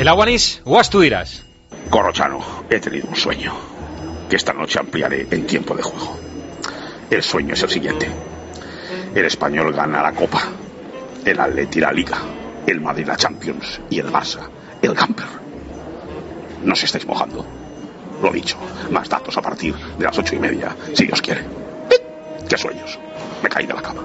El Aguanís, Guas, tú dirás. Corrochano, he tenido un sueño que esta noche ampliaré en tiempo de juego. El sueño es el siguiente. El español gana la Copa, el Atleti la Liga, el Madrid la Champions y el Barça el Camper. No os estáis mojando. Lo dicho, más datos a partir de las ocho y media, si Dios quiere. ¡Qué sueños! Me caí de la cama.